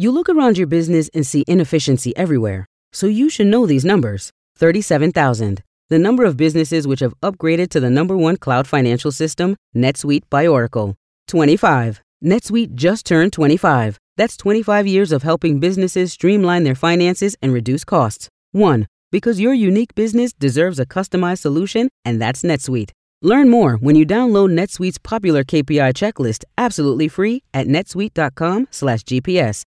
You look around your business and see inefficiency everywhere, so you should know these numbers 37,000. The number of businesses which have upgraded to the number one cloud financial system, NetSuite by Oracle. 25. NetSuite just turned 25. That's 25 years of helping businesses streamline their finances and reduce costs. 1. Because your unique business deserves a customized solution, and that's NetSuite. Learn more when you download NetSuite's popular KPI checklist absolutely free at netsuite.com/gps.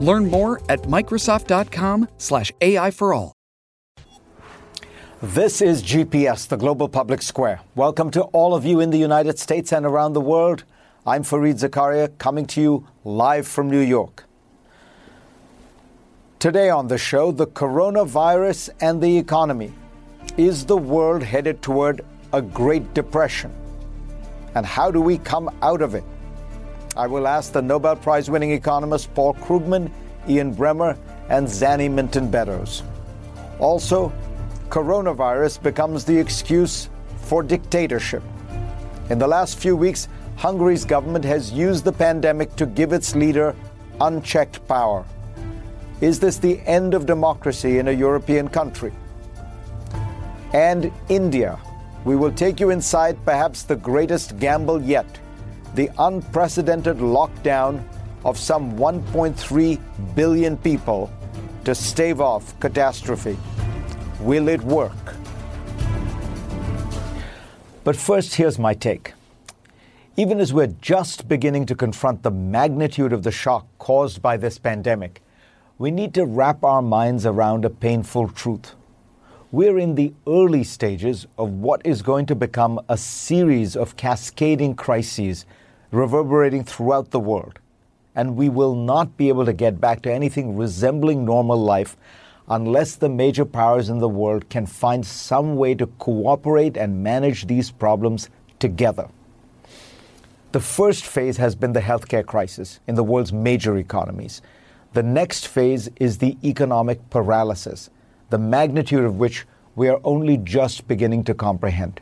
Learn more at Microsoft.com/slash AI for all. This is GPS, the global public square. Welcome to all of you in the United States and around the world. I'm Fareed Zakaria, coming to you live from New York. Today on the show, the coronavirus and the economy. Is the world headed toward a Great Depression? And how do we come out of it? I will ask the Nobel Prize winning economists Paul Krugman, Ian Bremmer, and Zanny Minton Beddoes. Also, coronavirus becomes the excuse for dictatorship. In the last few weeks, Hungary's government has used the pandemic to give its leader unchecked power. Is this the end of democracy in a European country? And India. We will take you inside perhaps the greatest gamble yet the unprecedented lockdown of some 1.3 billion people to stave off catastrophe. Will it work? But first, here's my take. Even as we're just beginning to confront the magnitude of the shock caused by this pandemic, we need to wrap our minds around a painful truth. We're in the early stages of what is going to become a series of cascading crises reverberating throughout the world. And we will not be able to get back to anything resembling normal life unless the major powers in the world can find some way to cooperate and manage these problems together. The first phase has been the healthcare crisis in the world's major economies. The next phase is the economic paralysis, the magnitude of which we are only just beginning to comprehend.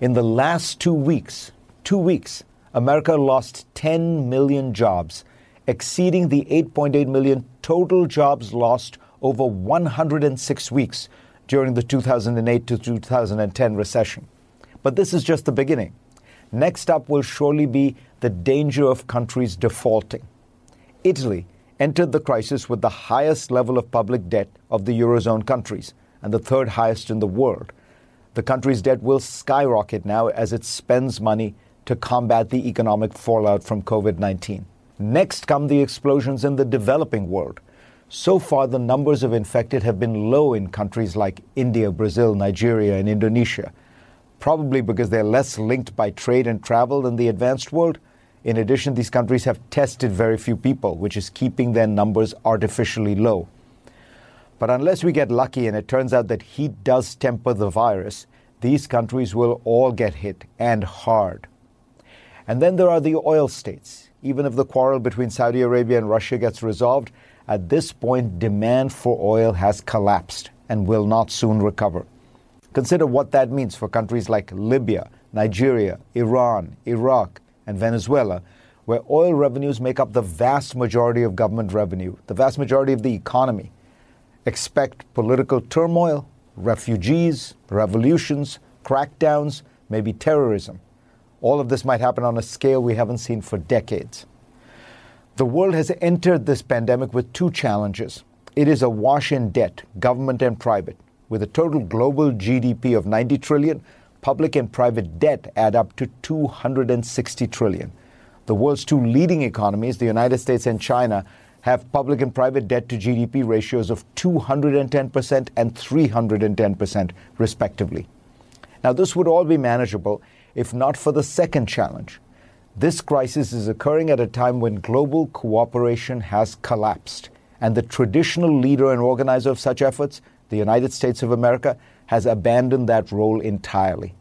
In the last two weeks, two weeks, America lost 10 million jobs, exceeding the 8.8 million total jobs lost over 106 weeks during the 2008 to 2010 recession. But this is just the beginning. Next up will surely be the danger of countries defaulting. Italy entered the crisis with the highest level of public debt of the Eurozone countries and the third highest in the world. The country's debt will skyrocket now as it spends money to combat the economic fallout from COVID 19. Next come the explosions in the developing world. So far, the numbers of infected have been low in countries like India, Brazil, Nigeria, and Indonesia, probably because they're less linked by trade and travel than the advanced world in addition, these countries have tested very few people, which is keeping their numbers artificially low. But unless we get lucky and it turns out that heat does temper the virus, these countries will all get hit and hard. And then there are the oil states. Even if the quarrel between Saudi Arabia and Russia gets resolved, at this point, demand for oil has collapsed and will not soon recover. Consider what that means for countries like Libya, Nigeria, Iran, Iraq, and Venezuela, where oil revenues make up the vast majority of government revenue, the vast majority of the economy. Expect political turmoil, refugees, revolutions, crackdowns, maybe terrorism. All of this might happen on a scale we haven't seen for decades. The world has entered this pandemic with two challenges. It is awash in debt, government and private, with a total global GDP of 90 trillion public and private debt add up to 260 trillion. The world's two leading economies, the United States and China, have public and private debt to GDP ratios of 210% and 310%, respectively. Now, this would all be manageable if not for the second challenge. This crisis is occurring at a time when global cooperation has collapsed And the traditional leader and organizer of such efforts, the United States of America, has abandoned that role entirely.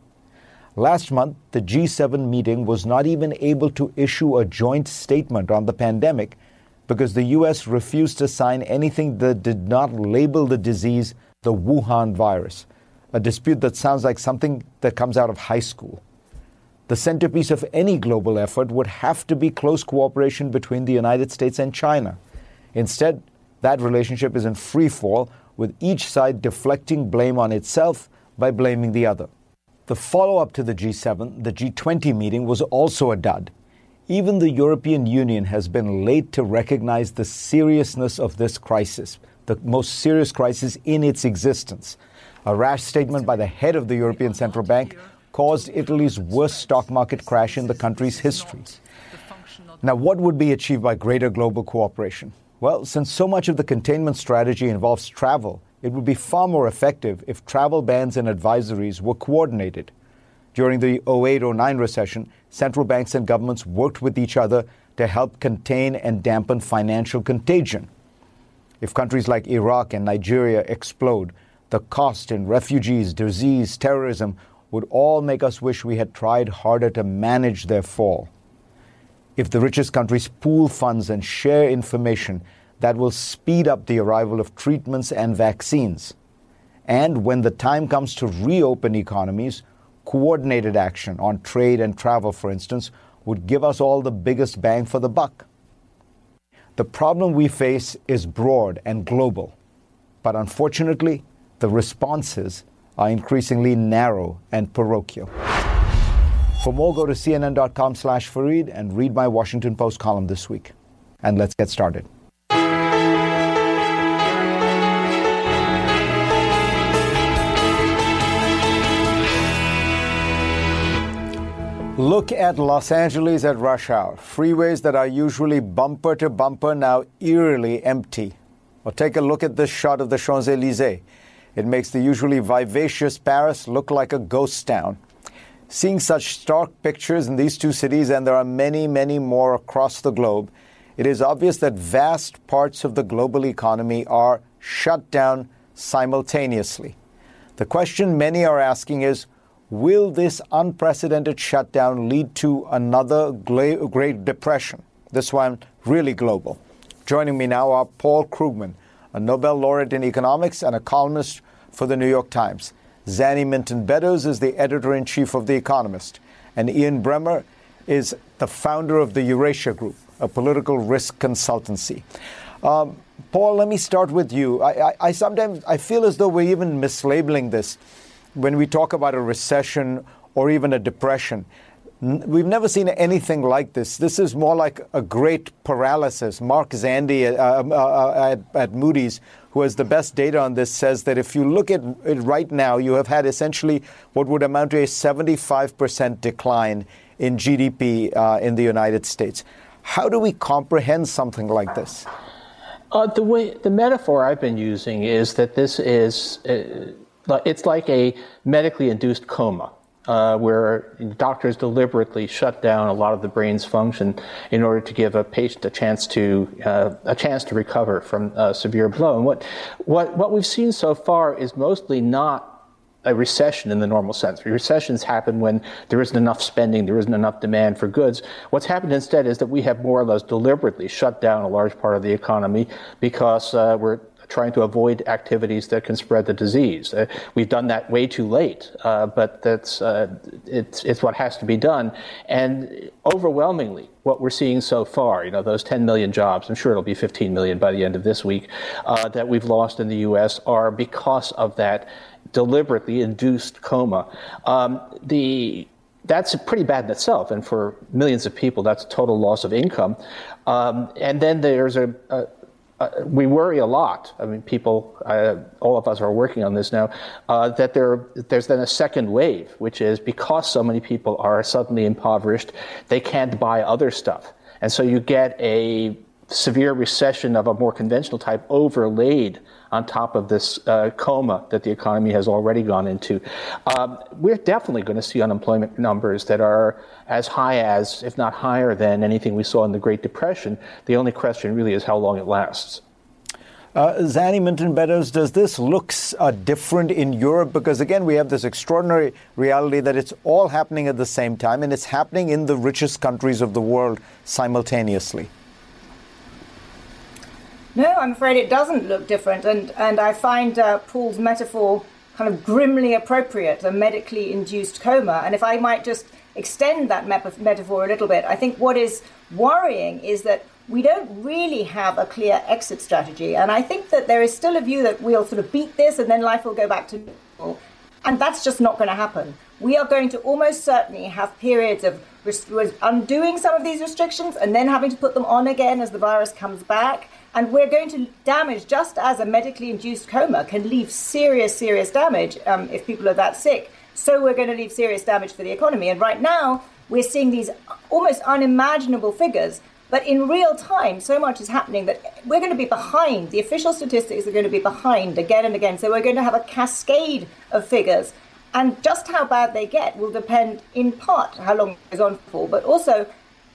Last month, the G7 meeting was not even able to issue a joint statement on the pandemic because the US refused to sign anything that did not label the disease the Wuhan virus, a dispute that sounds like something that comes out of high school. The centerpiece of any global effort would have to be close cooperation between the United States and China. Instead, that relationship is in free fall, with each side deflecting blame on itself by blaming the other. The follow up to the G7, the G20 meeting, was also a dud. Even the European Union has been late to recognize the seriousness of this crisis, the most serious crisis in its existence. A rash statement by the head of the European Central Bank caused Italy's worst stock market crash in the country's history. Now, what would be achieved by greater global cooperation? Well, since so much of the containment strategy involves travel, it would be far more effective if travel bans and advisories were coordinated. During the 08 09 recession, central banks and governments worked with each other to help contain and dampen financial contagion. If countries like Iraq and Nigeria explode, the cost in refugees, disease, terrorism would all make us wish we had tried harder to manage their fall. If the richest countries pool funds and share information, that will speed up the arrival of treatments and vaccines. And when the time comes to reopen economies, coordinated action on trade and travel, for instance, would give us all the biggest bang for the buck. The problem we face is broad and global, but unfortunately, the responses are increasingly narrow and parochial. For more, go to cnn.com slash Fareed and read my Washington Post column this week. And let's get started. Look at Los Angeles at rush hour. Freeways that are usually bumper to bumper now eerily empty. Or take a look at this shot of the Champs Elysees. It makes the usually vivacious Paris look like a ghost town. Seeing such stark pictures in these two cities, and there are many, many more across the globe, it is obvious that vast parts of the global economy are shut down simultaneously. The question many are asking is Will this unprecedented shutdown lead to another Great Depression? This one really global. Joining me now are Paul Krugman, a Nobel laureate in economics and a columnist for the New York Times. Zanny Minton Beddoes is the editor in chief of The Economist, and Ian Bremmer is the founder of the Eurasia Group, a political risk consultancy. Um, Paul, let me start with you. I, I, I sometimes I feel as though we're even mislabeling this when we talk about a recession or even a depression. We've never seen anything like this. This is more like a great paralysis. Mark Zandi uh, uh, uh, at, at Moody's who has the best data on this, says that if you look at it right now, you have had essentially what would amount to a 75% decline in GDP uh, in the United States. How do we comprehend something like this? Uh, the way the metaphor I've been using is that this is uh, it's like a medically induced coma uh, where doctors deliberately shut down a lot of the brain's function in order to give a patient a chance to uh, a chance to recover from a severe blow. And what what what we've seen so far is mostly not a recession in the normal sense. Recessions happen when there isn't enough spending, there isn't enough demand for goods. What's happened instead is that we have more or less deliberately shut down a large part of the economy because uh, we're trying to avoid activities that can spread the disease. Uh, we've done that way too late, uh, but that's uh, it's, it's what has to be done. And overwhelmingly, what we're seeing so far, you know, those 10 million jobs, I'm sure it'll be 15 million by the end of this week, uh, that we've lost in the U.S. are because of that deliberately induced coma. Um, the that's pretty bad in itself, and for millions of people, that's a total loss of income. Um, and then there's a, a uh, we worry a lot. I mean, people, uh, all of us are working on this now, uh, that there, there's then a second wave, which is because so many people are suddenly impoverished, they can't buy other stuff. And so you get a severe recession of a more conventional type overlaid on top of this uh, coma that the economy has already gone into. Um, we're definitely going to see unemployment numbers that are as high as, if not higher than anything we saw in the Great Depression. The only question really is how long it lasts. Uh, Zanny Minton Beddoes, does this look uh, different in Europe? Because again, we have this extraordinary reality that it's all happening at the same time, and it's happening in the richest countries of the world simultaneously. No, I'm afraid it doesn't look different, and and I find uh, Paul's metaphor kind of grimly appropriate, a medically induced coma. And if I might just extend that metaphor a little bit, I think what is worrying is that we don't really have a clear exit strategy. And I think that there is still a view that we'll sort of beat this and then life will go back to normal. And that's just not going to happen. We are going to almost certainly have periods of undoing some of these restrictions and then having to put them on again as the virus comes back. And we're going to damage, just as a medically induced coma can leave serious, serious damage um, if people are that sick. So we're going to leave serious damage for the economy. And right now, we're seeing these almost unimaginable figures but in real time, so much is happening that we're going to be behind. The official statistics are going to be behind again and again. So we're going to have a cascade of figures. And just how bad they get will depend in part how long it goes on for, but also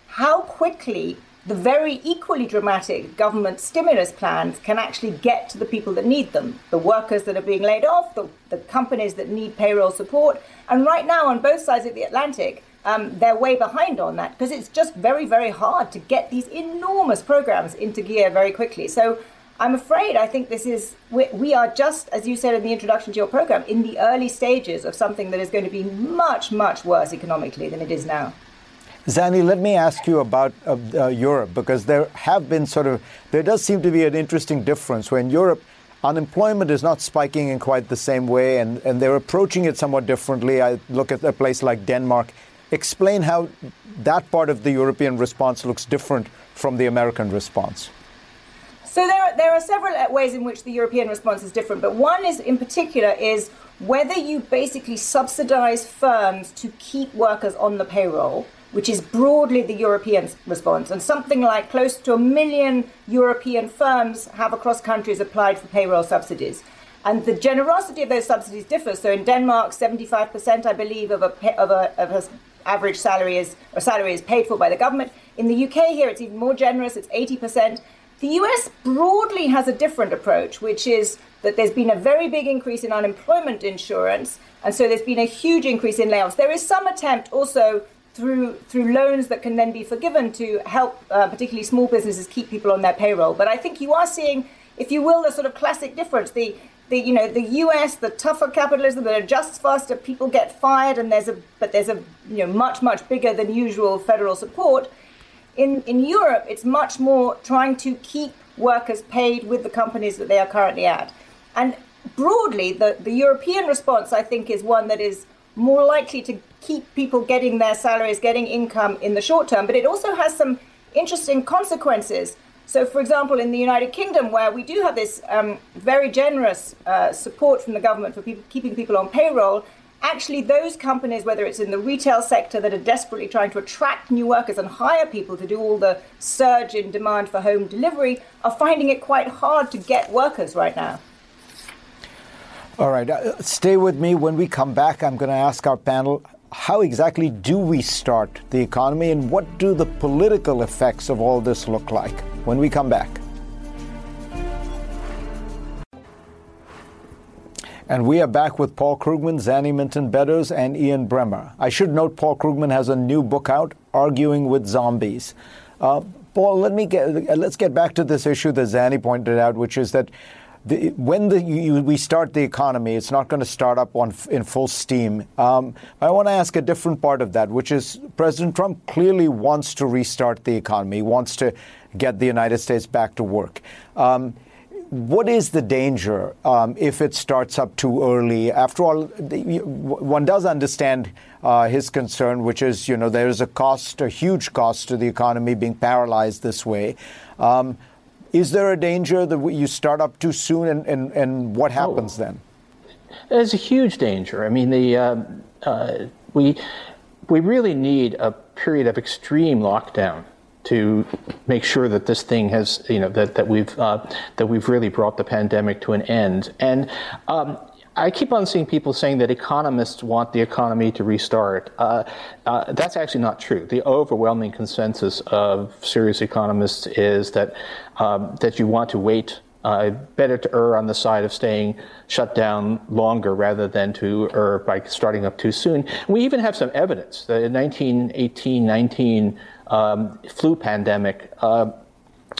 how quickly the very equally dramatic government stimulus plans can actually get to the people that need them the workers that are being laid off, the, the companies that need payroll support. And right now, on both sides of the Atlantic, um, they're way behind on that because it's just very, very hard to get these enormous programs into gear very quickly. So I'm afraid I think this is, we, we, are just, as you said in the introduction to your program, in the early stages of something that is going to be much, much worse economically than it is now. Zanny, let me ask you about uh, uh, Europe because there have been sort of, there does seem to be an interesting difference when Europe unemployment is not spiking in quite the same way and, and they're approaching it somewhat differently. I look at a place like Denmark explain how that part of the European response looks different from the American response. So there are, there are several ways in which the European response is different, but one is in particular is whether you basically subsidize firms to keep workers on the payroll, which is broadly the European response. And something like close to a million European firms have across countries applied for payroll subsidies. And the generosity of those subsidies differs. So in Denmark, 75%, I believe, of a, of a, of a average salary is or salary is paid for by the government. In the UK here it's even more generous, it's 80%. The US broadly has a different approach, which is that there's been a very big increase in unemployment insurance, and so there's been a huge increase in layoffs. There is some attempt also through through loans that can then be forgiven to help uh, particularly small businesses keep people on their payroll. But I think you are seeing, if you will, the sort of classic difference. The the you know the U.S. the tougher capitalism that adjusts faster, people get fired, and there's a but there's a you know much much bigger than usual federal support. In in Europe, it's much more trying to keep workers paid with the companies that they are currently at, and broadly, the the European response I think is one that is more likely to keep people getting their salaries, getting income in the short term, but it also has some interesting consequences so, for example, in the United Kingdom, where we do have this um, very generous uh, support from the government for people, keeping people on payroll, actually, those companies, whether it's in the retail sector that are desperately trying to attract new workers and hire people to do all the surge in demand for home delivery, are finding it quite hard to get workers right now. All right, uh, stay with me. When we come back, I'm going to ask our panel how exactly do we start the economy and what do the political effects of all this look like? when we come back. And we are back with Paul Krugman, Zanny Minton Beddoes, and Ian Bremmer. I should note Paul Krugman has a new book out, Arguing with Zombies. Uh, Paul, let me get, let's get back to this issue that Zanny pointed out, which is that the, when the, you, we start the economy, it's not going to start up on, in full steam. Um, I want to ask a different part of that, which is President Trump clearly wants to restart the economy, wants to get the United States back to work. Um, what is the danger um, if it starts up too early? After all, one does understand uh, his concern, which is, you know, there is a cost, a huge cost to the economy being paralyzed this way. Um, is there a danger that you start up too soon, and, and, and what happens oh, then? There's a huge danger. I mean, the uh, uh, we we really need a period of extreme lockdown to make sure that this thing has, you know, that, that we've uh, that we've really brought the pandemic to an end. And um, I keep on seeing people saying that economists want the economy to restart. Uh, uh, that's actually not true. The overwhelming consensus of serious economists is that um, that you want to wait Uh, better to err on the side of staying shut down longer rather than to err by starting up too soon. We even have some evidence. The 1918 19 um, flu pandemic, uh,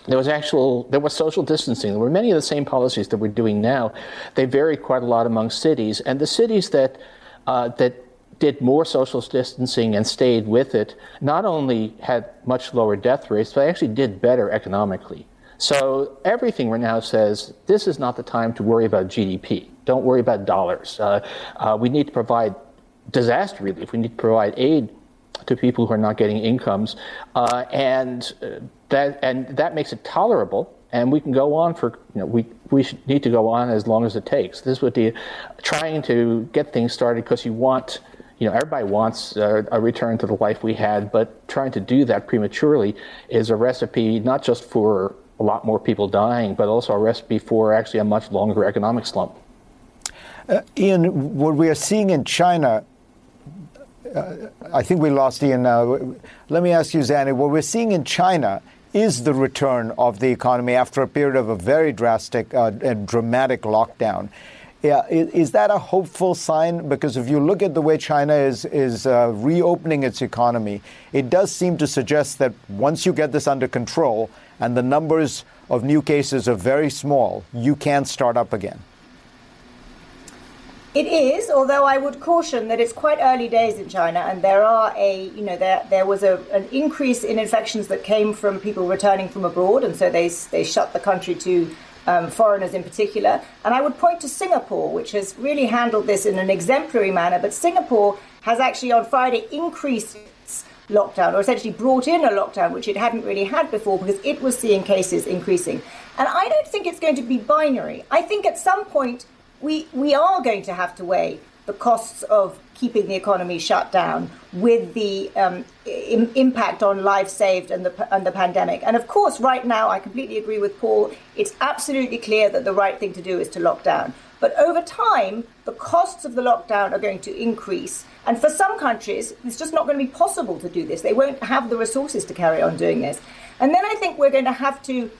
there was actual there was social distancing. There were many of the same policies that we're doing now. They vary quite a lot among cities, and the cities that uh, that did more social distancing and stayed with it not only had much lower death rates, but they actually did better economically. So everything right now says this is not the time to worry about GDP. Don't worry about dollars. Uh, uh, we need to provide disaster relief. We need to provide aid to people who are not getting incomes, uh, and uh, that and that makes it tolerable. And we can go on for you know we we need to go on as long as it takes. This would be trying to get things started because you want you know, everybody wants a return to the life we had, but trying to do that prematurely is a recipe not just for a lot more people dying, but also a recipe for actually a much longer economic slump. Uh, Ian, what we are seeing in China, I think we lost Ian now. Let me ask you, Zanny, what we're seeing in China is the return of the economy after a period of a very drastic uh, and dramatic lockdown. Yeah, is, that a hopeful sign? Because if you look at the way China is is uh, reopening its economy, it does seem to suggest that once you get this under control and the numbers of new cases are very small, you can start up again. It is, although I would caution that it's quite early days in China, and there are a, you know, there there was a, an increase in infections that came from people returning from abroad, and so they they shut the country to um, foreigners in particular. And I would point to Singapore, which has really handled this in an exemplary manner. But Singapore has actually on Friday increased lockdown, or essentially brought in a lockdown, which it hadn't really had before because it was seeing cases increasing. And I don't think it's going to be binary. I think at some point we, we are going to have to weigh the costs of keeping the economy shut down with the um, Im- impact on lives saved and the, and the pandemic. And of course, right now, I completely agree with Paul. It's absolutely clear that the right thing to do is to lock down. But over time, the costs of the lockdown are going to increase. And for some countries, it's just not going to be possible to do this. They won't have the resources to carry on doing this. And then I think we're going to have to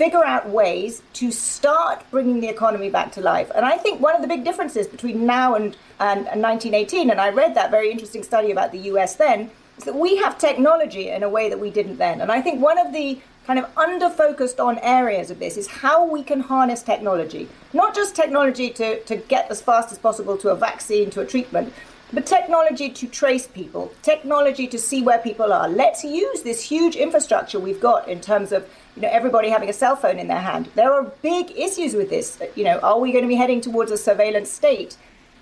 figure out ways to start bringing the economy back to life. And I think one of the big differences between now and, and, and 1918, and I read that very interesting study about the US then, is that we have technology in a way that we didn't then. And I think one of the kind of under focused on areas of this is how we can harness technology. Not just technology to, to get as fast as possible to a vaccine, to a treatment, but technology to trace people, technology to see where people are. Let's use this huge infrastructure we've got in terms of you know everybody having a cell phone in their hand. There are big issues with this. You know, are we going to be heading towards a surveillance state?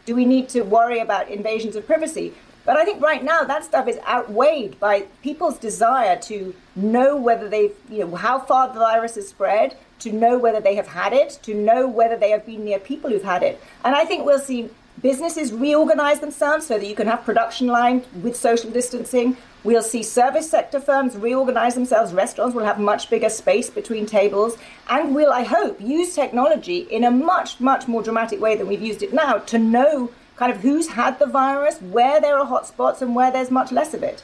Do we need to worry about invasions of privacy? But I think right now that stuff is outweighed by people's desire to know whether they've, you know, how far the virus has spread, to know whether they have had it, to know whether they have been near people who've had it. And I think we'll see businesses reorganize themselves so that you can have production lines with social distancing. We'll see service sector firms reorganize themselves. Restaurants will have much bigger space between tables. And we'll, I hope, use technology in a much, much more dramatic way than we've used it now to know kind of who's had the virus, where there are hotspots, and where there's much less of it.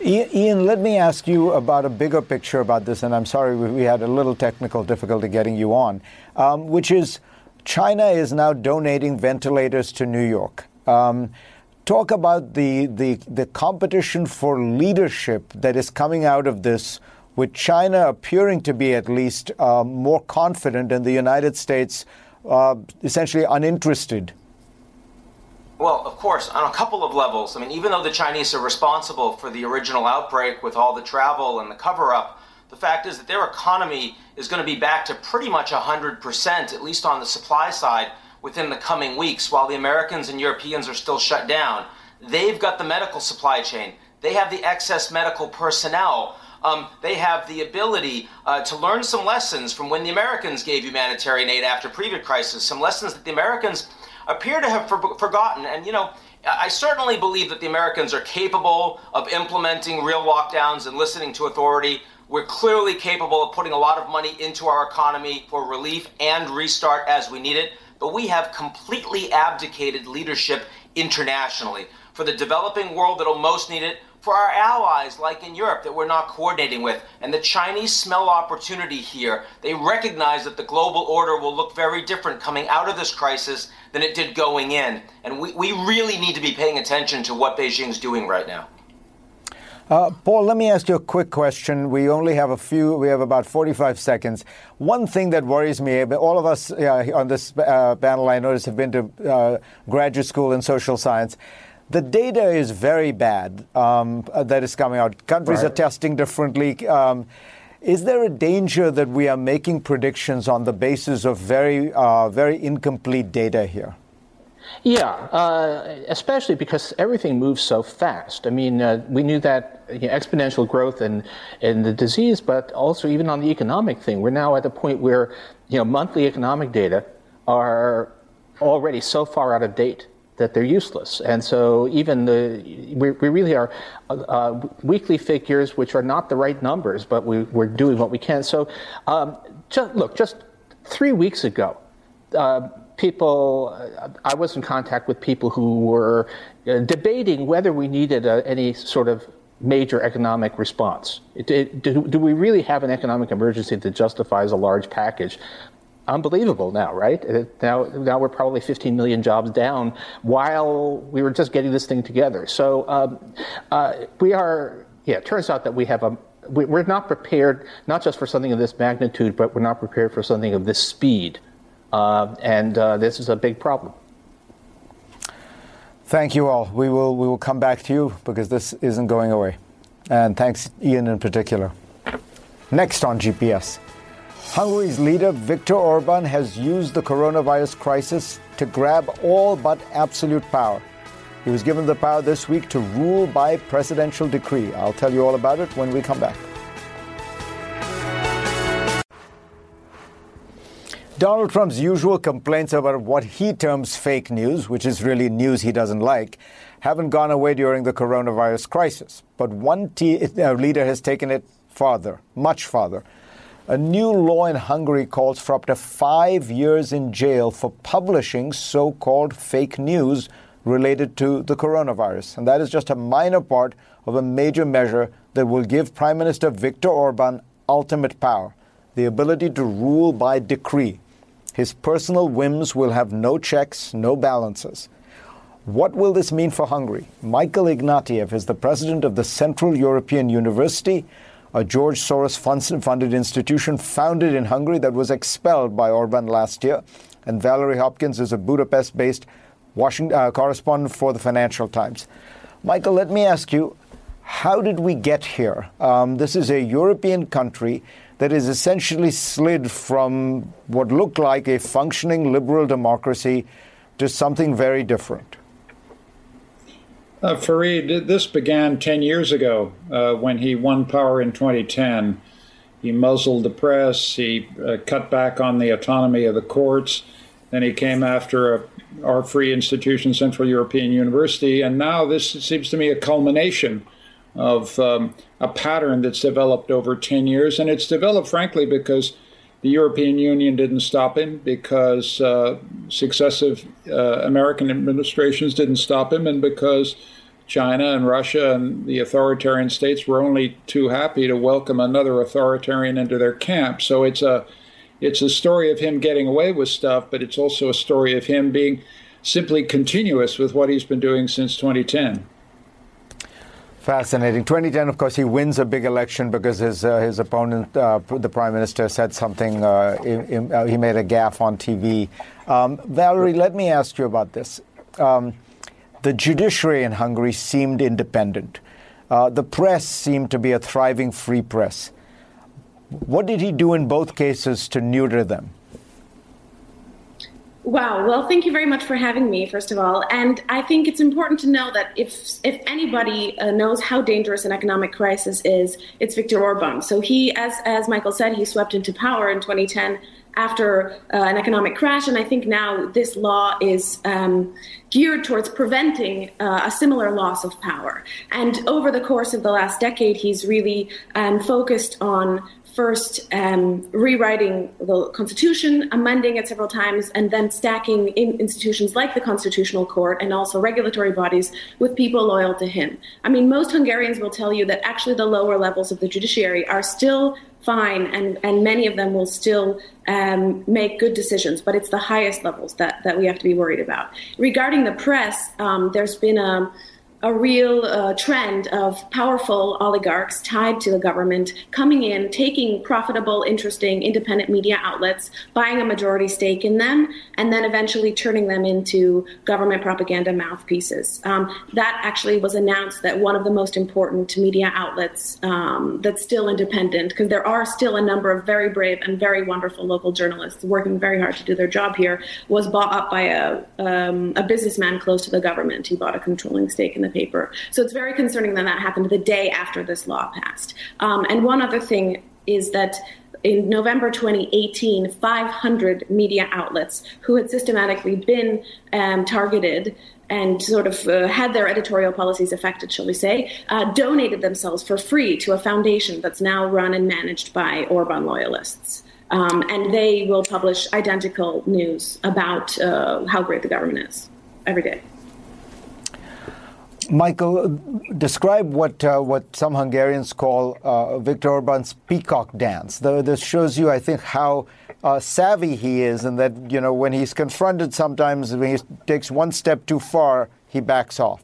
Ian, let me ask you about a bigger picture about this, and I'm sorry we had a little technical difficulty getting you on, um, which is China is now donating ventilators to New York. Um, talk about the, the, the competition for leadership that is coming out of this, with China appearing to be at least uh, more confident and the United States uh, essentially uninterested. Well, of course, on a couple of levels. I mean, even though the Chinese are responsible for the original outbreak with all the travel and the cover up, the fact is that their economy is going to be back to pretty much 100%, at least on the supply side, within the coming weeks, while the Americans and Europeans are still shut down. They've got the medical supply chain, they have the excess medical personnel. Um, they have the ability uh, to learn some lessons from when the Americans gave humanitarian aid after previous crisis, some lessons that the Americans appear to have for- forgotten. And, you know, I certainly believe that the Americans are capable of implementing real lockdowns and listening to authority. We're clearly capable of putting a lot of money into our economy for relief and restart as we need it, but we have completely abdicated leadership internationally. For the developing world that'll most need it, for our allies, like in Europe, that we're not coordinating with. And the Chinese smell opportunity here. They recognize that the global order will look very different coming out of this crisis than it did going in. And we, we really need to be paying attention to what Beijing's doing right now. Uh, Paul, let me ask you a quick question. We only have a few, we have about 45 seconds. One thing that worries me, all of us uh, on this uh, panel, I notice, have been to uh, graduate school in social science. The data is very bad um, that is coming out. Countries right. are testing differently. Um, is there a danger that we are making predictions on the basis of very, uh, very incomplete data here? Yeah, uh, especially because everything moves so fast. I mean, uh, we knew that you know, exponential growth in, in the disease, but also even on the economic thing. We're now at the point where you know monthly economic data are already so far out of date that they're useless. And so even the we, we really are uh, uh weekly figures, which are not the right numbers, but we, are doing what we can. So um, just, look, just three weeks ago. Uh, people, uh, I was in contact with people who were uh, debating whether we needed uh, any sort of major economic response. It, it, do, do, we really have an economic emergency that justifies a large package? Unbelievable now, right? Now, now we're probably 15 million jobs down while we were just getting this thing together. So um, uh, we are, yeah, it turns out that we have a we're not prepared not just for something of this magnitude, but we're not prepared for something of this speed. Uh, and uh, this is a big problem. Thank you all. We will we will come back to you because this isn't going away. And thanks, Ian, in particular. Next on GPS. Hungary's leader, Viktor Orban, has used the coronavirus crisis to grab all but absolute power. He was given the power this week to rule by presidential decree. I'll tell you all about it when we come back. Donald Trump's usual complaints about what he terms fake news, which is really news he doesn't like, haven't gone away during the coronavirus crisis. But one t- uh, leader has taken it farther, much farther. A new law in Hungary calls for up to five years in jail for publishing so called fake news related to the coronavirus. And that is just a minor part of a major measure that will give Prime Minister Viktor Orban ultimate power the ability to rule by decree his personal whims will have no checks, no balances. What will this mean for Hungary? Michael Ignatieff is the president of the Central European University, a George Soros funded institution founded in Hungary that was expelled by Orban last year. And Valerie Hopkins is a Budapest based uh, correspondent for the Financial Times. Michael, let me ask you how did we get here? Um, this is a European country that is essentially slid from what looked like a functioning liberal democracy to something very different? Uh, Fareed, this began 10 years ago uh, when he won power in 2010. He muzzled the press, he uh, cut back on the autonomy of the courts, then he came after a, our free institution, Central European University, and now this seems to me a culmination of um, a pattern that's developed over 10 years. And it's developed, frankly, because the European Union didn't stop him, because uh, successive uh, American administrations didn't stop him, and because China and Russia and the authoritarian states were only too happy to welcome another authoritarian into their camp. So it's a it's a story of him getting away with stuff, but it's also a story of him being simply continuous with what he's been doing since 2010. Fascinating. 2010, of course, he wins a big election because his uh, his opponent, uh, the prime minister, said something. Uh, in, in, uh, he made a gaffe on TV. Um, Valerie, let me ask you about this. Um, the judiciary in Hungary seemed independent. Uh, the press seemed to be a thriving free press. What did he do in both cases to neuter them? Wow. Well, thank you very much for having me, first of all. And I think it's important to know that if if anybody uh, knows how dangerous an economic crisis is, it's Viktor Orban. So he, as as Michael said, he swept into power in 2010 after uh, an economic crash, and I think now this law is um, geared towards preventing uh, a similar loss of power. And over the course of the last decade, he's really um, focused on first um, rewriting the constitution, amending it several times, and then stacking in institutions like the Constitutional Court and also regulatory bodies with people loyal to him. I mean, most Hungarians will tell you that actually the lower levels of the judiciary are still fine, and, and many of them will still um, make good decisions, but it's the highest levels that, that we have to be worried about. Regarding the press, um, there's been a a real uh, trend of powerful oligarchs tied to the government coming in, taking profitable, interesting, independent media outlets, buying a majority stake in them, and then eventually turning them into government propaganda mouthpieces. Um, that actually was announced that one of the most important media outlets um, that's still independent, because there are still a number of very brave and very wonderful local journalists working very hard to do their job here, was bought up by a, um, a businessman close to the government. He bought a controlling stake in the paper. So it's very concerning that that happened the day after this law passed. Um, and one other thing is that in November 2018, 500 media outlets who had systematically been um, targeted and sort of uh, had their editorial policies affected, shall we say, uh, donated themselves for free to a foundation that's now run and managed by Orban loyalists. Um, and they will publish identical news about uh, how great the government is every day. Michael, describe what uh, what some Hungarians call uh, Viktor Orban's peacock dance. The, this shows you, I think, how uh, savvy he is, and that you know when he's confronted, sometimes when he takes one step too far, he backs off.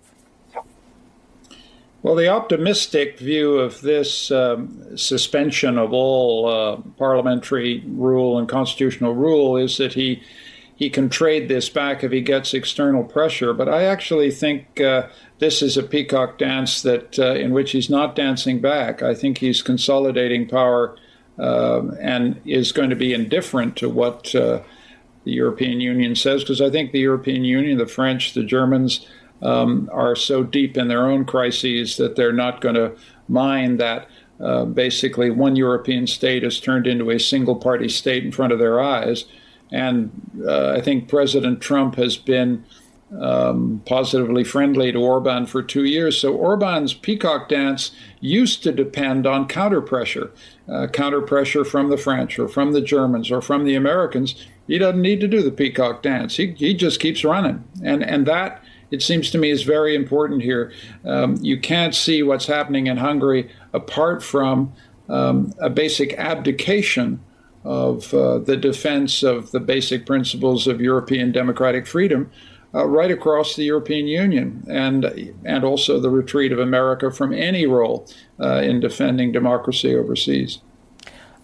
Well, the optimistic view of this um, suspension of all uh, parliamentary rule and constitutional rule is that he he can trade this back if he gets external pressure. But I actually think uh, this is a peacock dance that uh, in which he's not dancing back. I think he's consolidating power uh, and is going to be indifferent to what uh, the European Union says, because I think the European Union, the French, the Germans, um, are so deep in their own crises that they're not going to mind that. Uh, basically, one European state has turned into a single party state in front of their eyes. And uh, I think President Trump has been um, positively friendly to Orban for two years. So Orban's peacock dance used to depend on counter pressure, uh, counter pressure from the French or from the Germans or from the Americans. He doesn't need to do the peacock dance. He, he just keeps running. And, and that, it seems to me, is very important here. Um, you can't see what's happening in Hungary apart from um, a basic abdication of uh, the defense of the basic principles of European democratic freedom uh, right across the European Union, and and also the retreat of America from any role uh, in defending democracy overseas.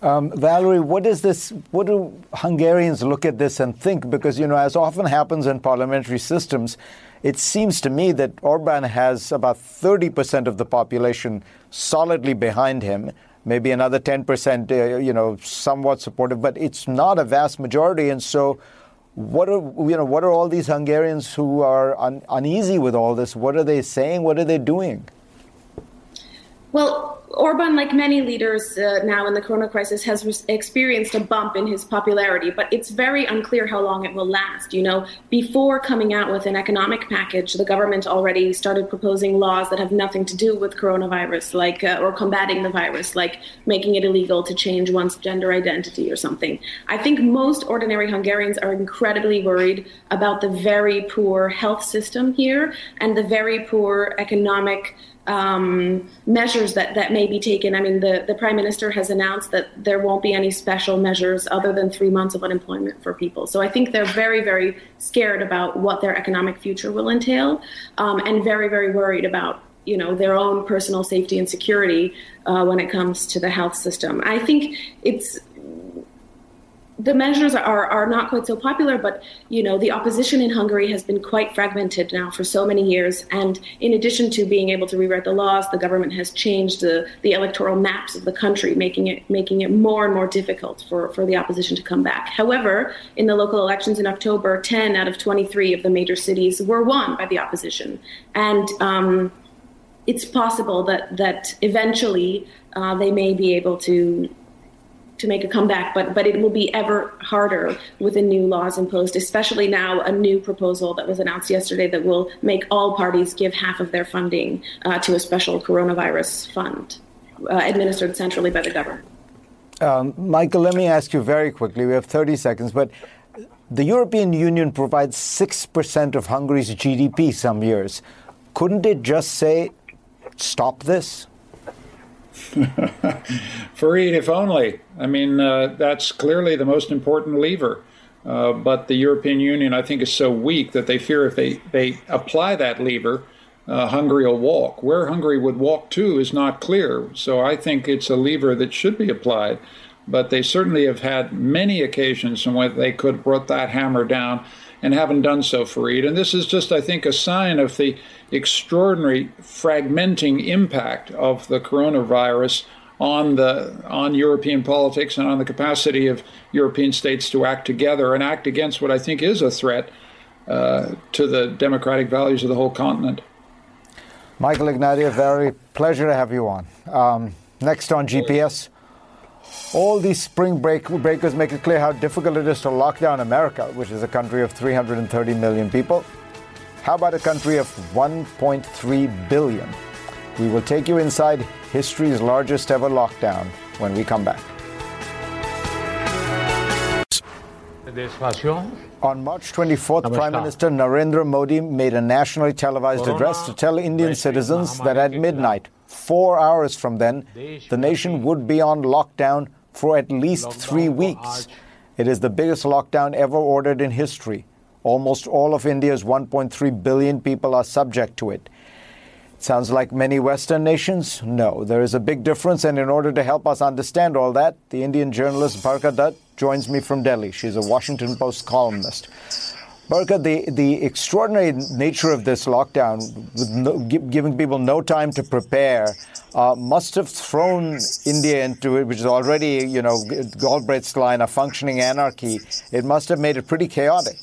Um, Valerie, what is this? What do Hungarians look at this and think? Because you know, as often happens in parliamentary systems, it seems to me that Orban has about 30% of the population solidly behind him maybe another 10%, uh, you know, somewhat supportive, but it's not a vast majority. And so, what are you know what are all these Hungarians who are un- uneasy with all this? What are they saying? What are they doing? Well, Orban, like many leaders uh, now in the corona crisis, has re- experienced a bump in his popularity, but it's very unclear how long it will last. You know, before coming out with an economic package, the government already started proposing laws that have nothing to do with coronavirus, like uh, or combating the virus, like making it illegal to change one's gender identity or something. I think most ordinary Hungarians are incredibly worried about the very poor health system here and the very poor economic um, measures that, that may be taken. I mean, the, the prime minister has announced that there won't be any special measures other than three months of unemployment for people. So I think they're very, very scared about what their economic future will entail um, and very, very worried about you know their own personal safety and security uh, when it comes to the health system. I think it's the measures are, are not quite so popular, but you know the opposition in Hungary has been quite fragmented now for so many years. And in addition to being able to rewrite the laws, the government has changed the, the electoral maps of the country, making it making it more and more difficult for, for the opposition to come back. However, in the local elections in October, 10 out of 23 of the major cities were won by the opposition, and um, it's possible that that eventually uh, they may be able to to make a comeback, but but it will be ever harder with the new laws imposed, especially now a new proposal that was announced yesterday that will make all parties give half of their funding uh, to a special coronavirus fund uh, administered centrally by the government. Um, Michael, let me ask you very quickly. We have 30 seconds, but the European Union provides 6% of Hungary's GDP some years. Couldn't it just say, stop this? Fareed, if only. I mean, uh, that's clearly the most important lever. Uh, but the European Union, I think, is so weak that they fear if they, they apply that lever, uh, Hungary will walk. Where Hungary would walk to is not clear. So I think it's a lever that should be applied. But they certainly have had many occasions in which they could have brought that hammer down and haven't done so, Fareed. And this is just, I think, a sign of the extraordinary fragmenting impact of the coronavirus on the on European politics and on the capacity of European states to act together and act against what I think is a threat uh, to the democratic values of the whole continent. Michael Ignatieff, very pleasure to have you on. Um, next on GPS. All these spring break breakers make it clear how difficult it is to lock down America, which is a country of 330 million people. How about a country of 1.3 billion? We will take you inside history's largest ever lockdown when we come back. On March 24th, Prime Minister Narendra Modi made a nationally televised address to tell Indian citizens that at midnight, four hours from then, the nation would be on lockdown for at least three weeks. It is the biggest lockdown ever ordered in history. Almost all of India's 1.3 billion people are subject to it. Sounds like many Western nations? No, there is a big difference, and in order to help us understand all that, the Indian journalist Barkha Dutt joins me from Delhi. She's a Washington Post columnist. Barkha, the, the extraordinary nature of this lockdown, no, giving people no time to prepare, uh, must have thrown India into it, which is already, you know, Galbraith's line, a functioning anarchy. It must have made it pretty chaotic.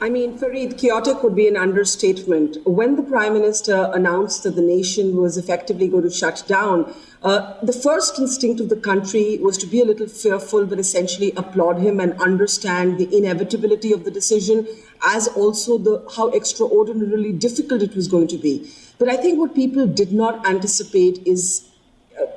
I mean, Fareed, chaotic would be an understatement. When the Prime Minister announced that the nation was effectively going to shut down, uh, the first instinct of the country was to be a little fearful, but essentially applaud him and understand the inevitability of the decision, as also the how extraordinarily difficult it was going to be. But I think what people did not anticipate is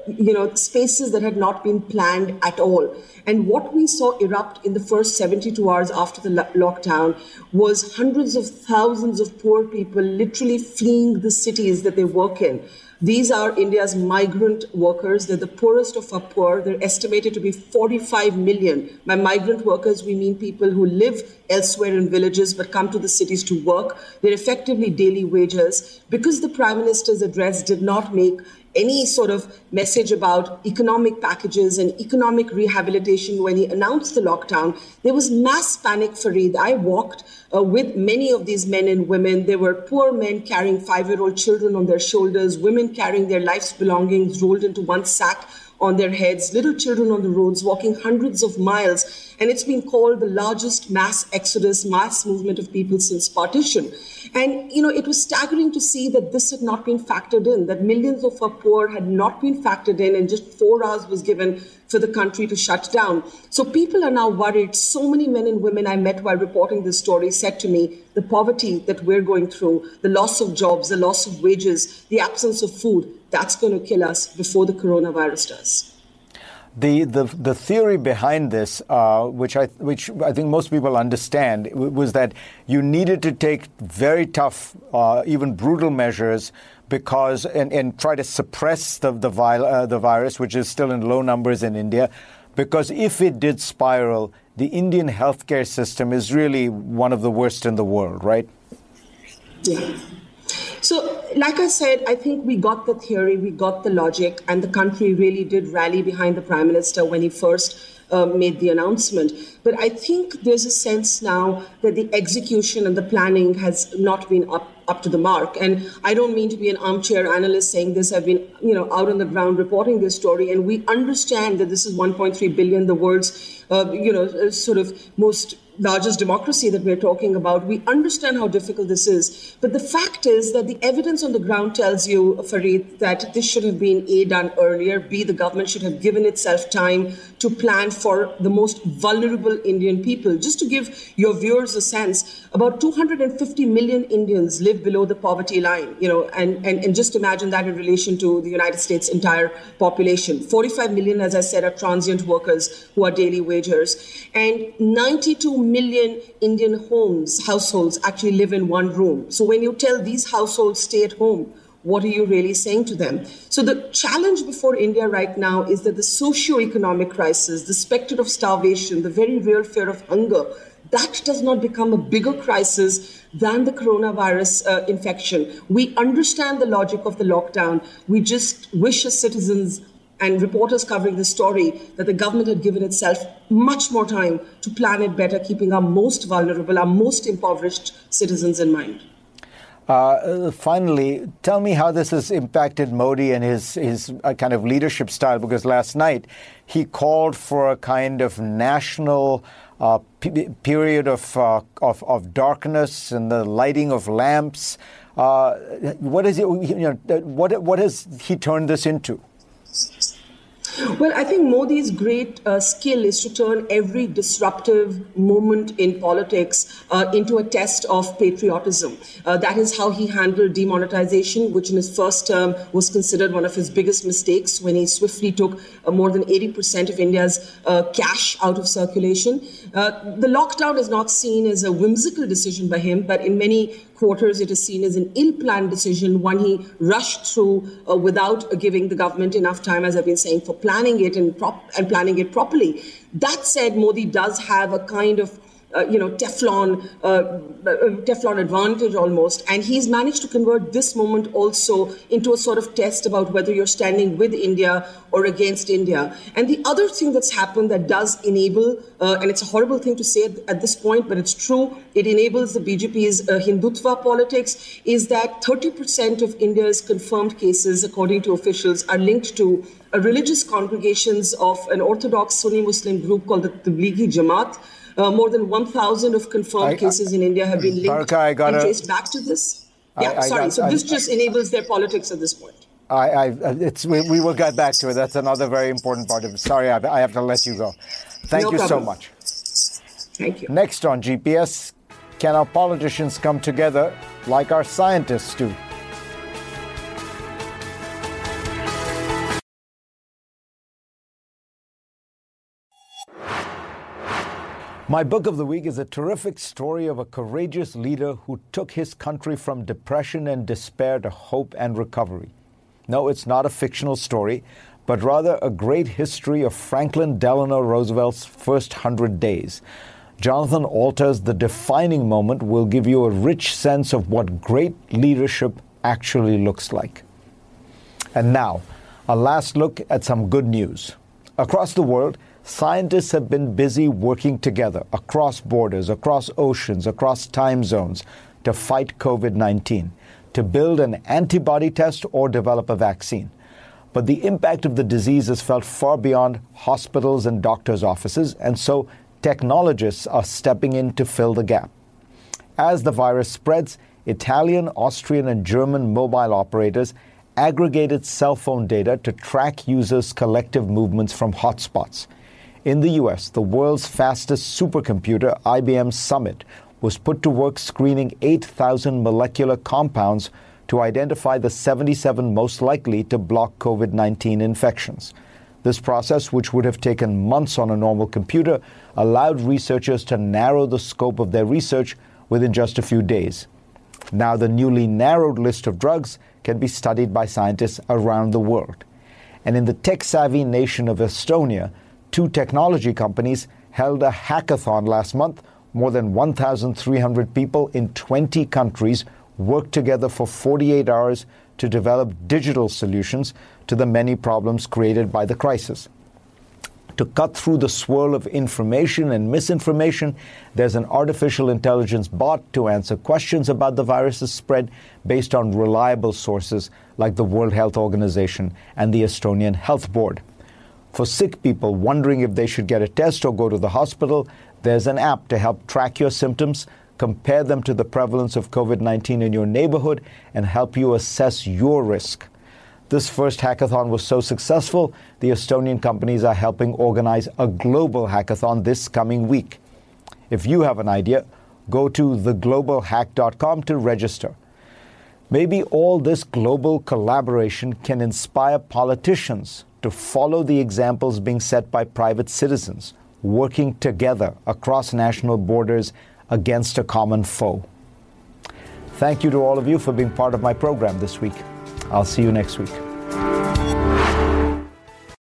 you know, spaces that had not been planned at all. And what we saw erupt in the first 72 hours after the lo- lockdown was hundreds of thousands of poor people literally fleeing the cities that they work in. These are India's migrant workers. They're the poorest of our poor. They're estimated to be 45 million. By migrant workers, we mean people who live elsewhere in villages but come to the cities to work. They're effectively daily wages. Because the Prime Minister's address did not make any sort of message about economic packages and economic rehabilitation when he announced the lockdown, there was mass panic, Fareed. I walked uh, with many of these men and women. There were poor men carrying five year old children on their shoulders, women carrying their life's belongings rolled into one sack on their heads, little children on the roads walking hundreds of miles. And it's been called the largest mass exodus, mass movement of people since partition. And, you know, it was staggering to see that this had not been factored in, that millions of our poor had not been factored in, and just four hours was given for the country to shut down. So people are now worried. So many men and women I met while reporting this story said to me, the poverty that we're going through, the loss of jobs, the loss of wages, the absence of food, that's going to kill us before the coronavirus does. The, the, the theory behind this, uh, which, I, which I think most people understand, was that you needed to take very tough, uh, even brutal measures because and, and try to suppress the, the, uh, the virus, which is still in low numbers in India, because if it did spiral, the Indian healthcare system is really one of the worst in the world, right? Yeah. So, like I said, I think we got the theory, we got the logic, and the country really did rally behind the prime minister when he first uh, made the announcement. But I think there's a sense now that the execution and the planning has not been up up to the mark. And I don't mean to be an armchair analyst saying this. I've been, you know, out on the ground reporting this story, and we understand that this is 1.3 billion, the world's, uh, you know, uh, sort of most largest democracy that we're talking about. We understand how difficult this is. But the fact is that the evidence on the ground tells you, Fareed, that this should have been A, done earlier, B, the government should have given itself time to plan for the most vulnerable Indian people. Just to give your viewers a sense, about 250 million Indians live below the poverty line, you know, and, and, and just imagine that in relation to the United States' entire population. 45 million, as I said, are transient workers who are daily wagers. And 92 million Indian homes, households actually live in one room. So when you tell these households stay at home, what are you really saying to them? So the challenge before India right now is that the socio-economic crisis, the specter of starvation, the very real fear of hunger, that does not become a bigger crisis than the coronavirus uh, infection. We understand the logic of the lockdown. We just wish as citizens and reporters covering the story that the government had given itself much more time to plan it better, keeping our most vulnerable, our most impoverished citizens in mind. Uh, finally, tell me how this has impacted Modi and his his uh, kind of leadership style. Because last night he called for a kind of national uh, p- period of, uh, of, of darkness and the lighting of lamps. Uh, what is it? You know, what what has he turned this into? Well, I think Modi's great uh, skill is to turn every disruptive moment in politics uh, into a test of patriotism. Uh, that is how he handled demonetization, which in his first term was considered one of his biggest mistakes when he swiftly took uh, more than 80% of India's uh, cash out of circulation. Uh, the lockdown is not seen as a whimsical decision by him, but in many quarters, it is seen as an ill-planned decision, one he rushed through uh, without giving the government enough time, as I've been saying, for planning it and, prop- and planning it properly. That said, Modi does have a kind of uh, you know, Teflon, uh, uh, Teflon advantage almost. And he's managed to convert this moment also into a sort of test about whether you're standing with India or against India. And the other thing that's happened that does enable, and it's a horrible thing to say at, at, this point, but it's true, it enables the BJP's Hindutva politics, is that 30% of India's confirmed cases, according to officials, are linked to religious congregations of an Orthodox Sunni Muslim group called the Tablighi Jamaat. Uh, more than 1,000 of confirmed I, cases in India have been linked and traced back to this. Yeah, I, sorry. so this just enables their politics at this point. I, I, it's, we, we, will get back to it. That's another very important part of it. Sorry, I, I have to let you go. Thank no you problem. so much. Thank you. Next on GPS, can our politicians come together like our scientists do? My book of the week is a terrific story of a courageous leader who took his country from depression and despair to hope and recovery. No, it's not a fictional story, but rather a great history of Franklin Delano Roosevelt's first hundred days. Jonathan Alter's The Defining Moment will give you a rich sense of what great leadership actually looks like. And now, a last look at some good news. Across the world, scientists have been busy working together across borders, across oceans, across time zones to fight COVID 19, to build an antibody test or develop a vaccine. But the impact of the disease is felt far beyond hospitals and doctors' offices, and so technologists are stepping in to fill the gap. As the virus spreads, Italian, Austrian, and German mobile operators aggregated cell phone data to track users' collective movements from hotspots. In the US, the world's fastest supercomputer, IBM Summit, was put to work screening 8,000 molecular compounds to identify the 77 most likely to block COVID 19 infections. This process, which would have taken months on a normal computer, allowed researchers to narrow the scope of their research within just a few days. Now, the newly narrowed list of drugs can be studied by scientists around the world. And in the tech savvy nation of Estonia, two technology companies held a hackathon last month. More than 1,300 people in 20 countries worked together for 48 hours to develop digital solutions to the many problems created by the crisis. To cut through the swirl of information and misinformation, there's an artificial intelligence bot to answer questions about the virus's spread based on reliable sources like the World Health Organization and the Estonian Health Board. For sick people wondering if they should get a test or go to the hospital, there's an app to help track your symptoms, compare them to the prevalence of COVID 19 in your neighborhood, and help you assess your risk. This first hackathon was so successful, the Estonian companies are helping organize a global hackathon this coming week. If you have an idea, go to theglobalhack.com to register. Maybe all this global collaboration can inspire politicians to follow the examples being set by private citizens working together across national borders against a common foe. Thank you to all of you for being part of my program this week. I'll see you next week.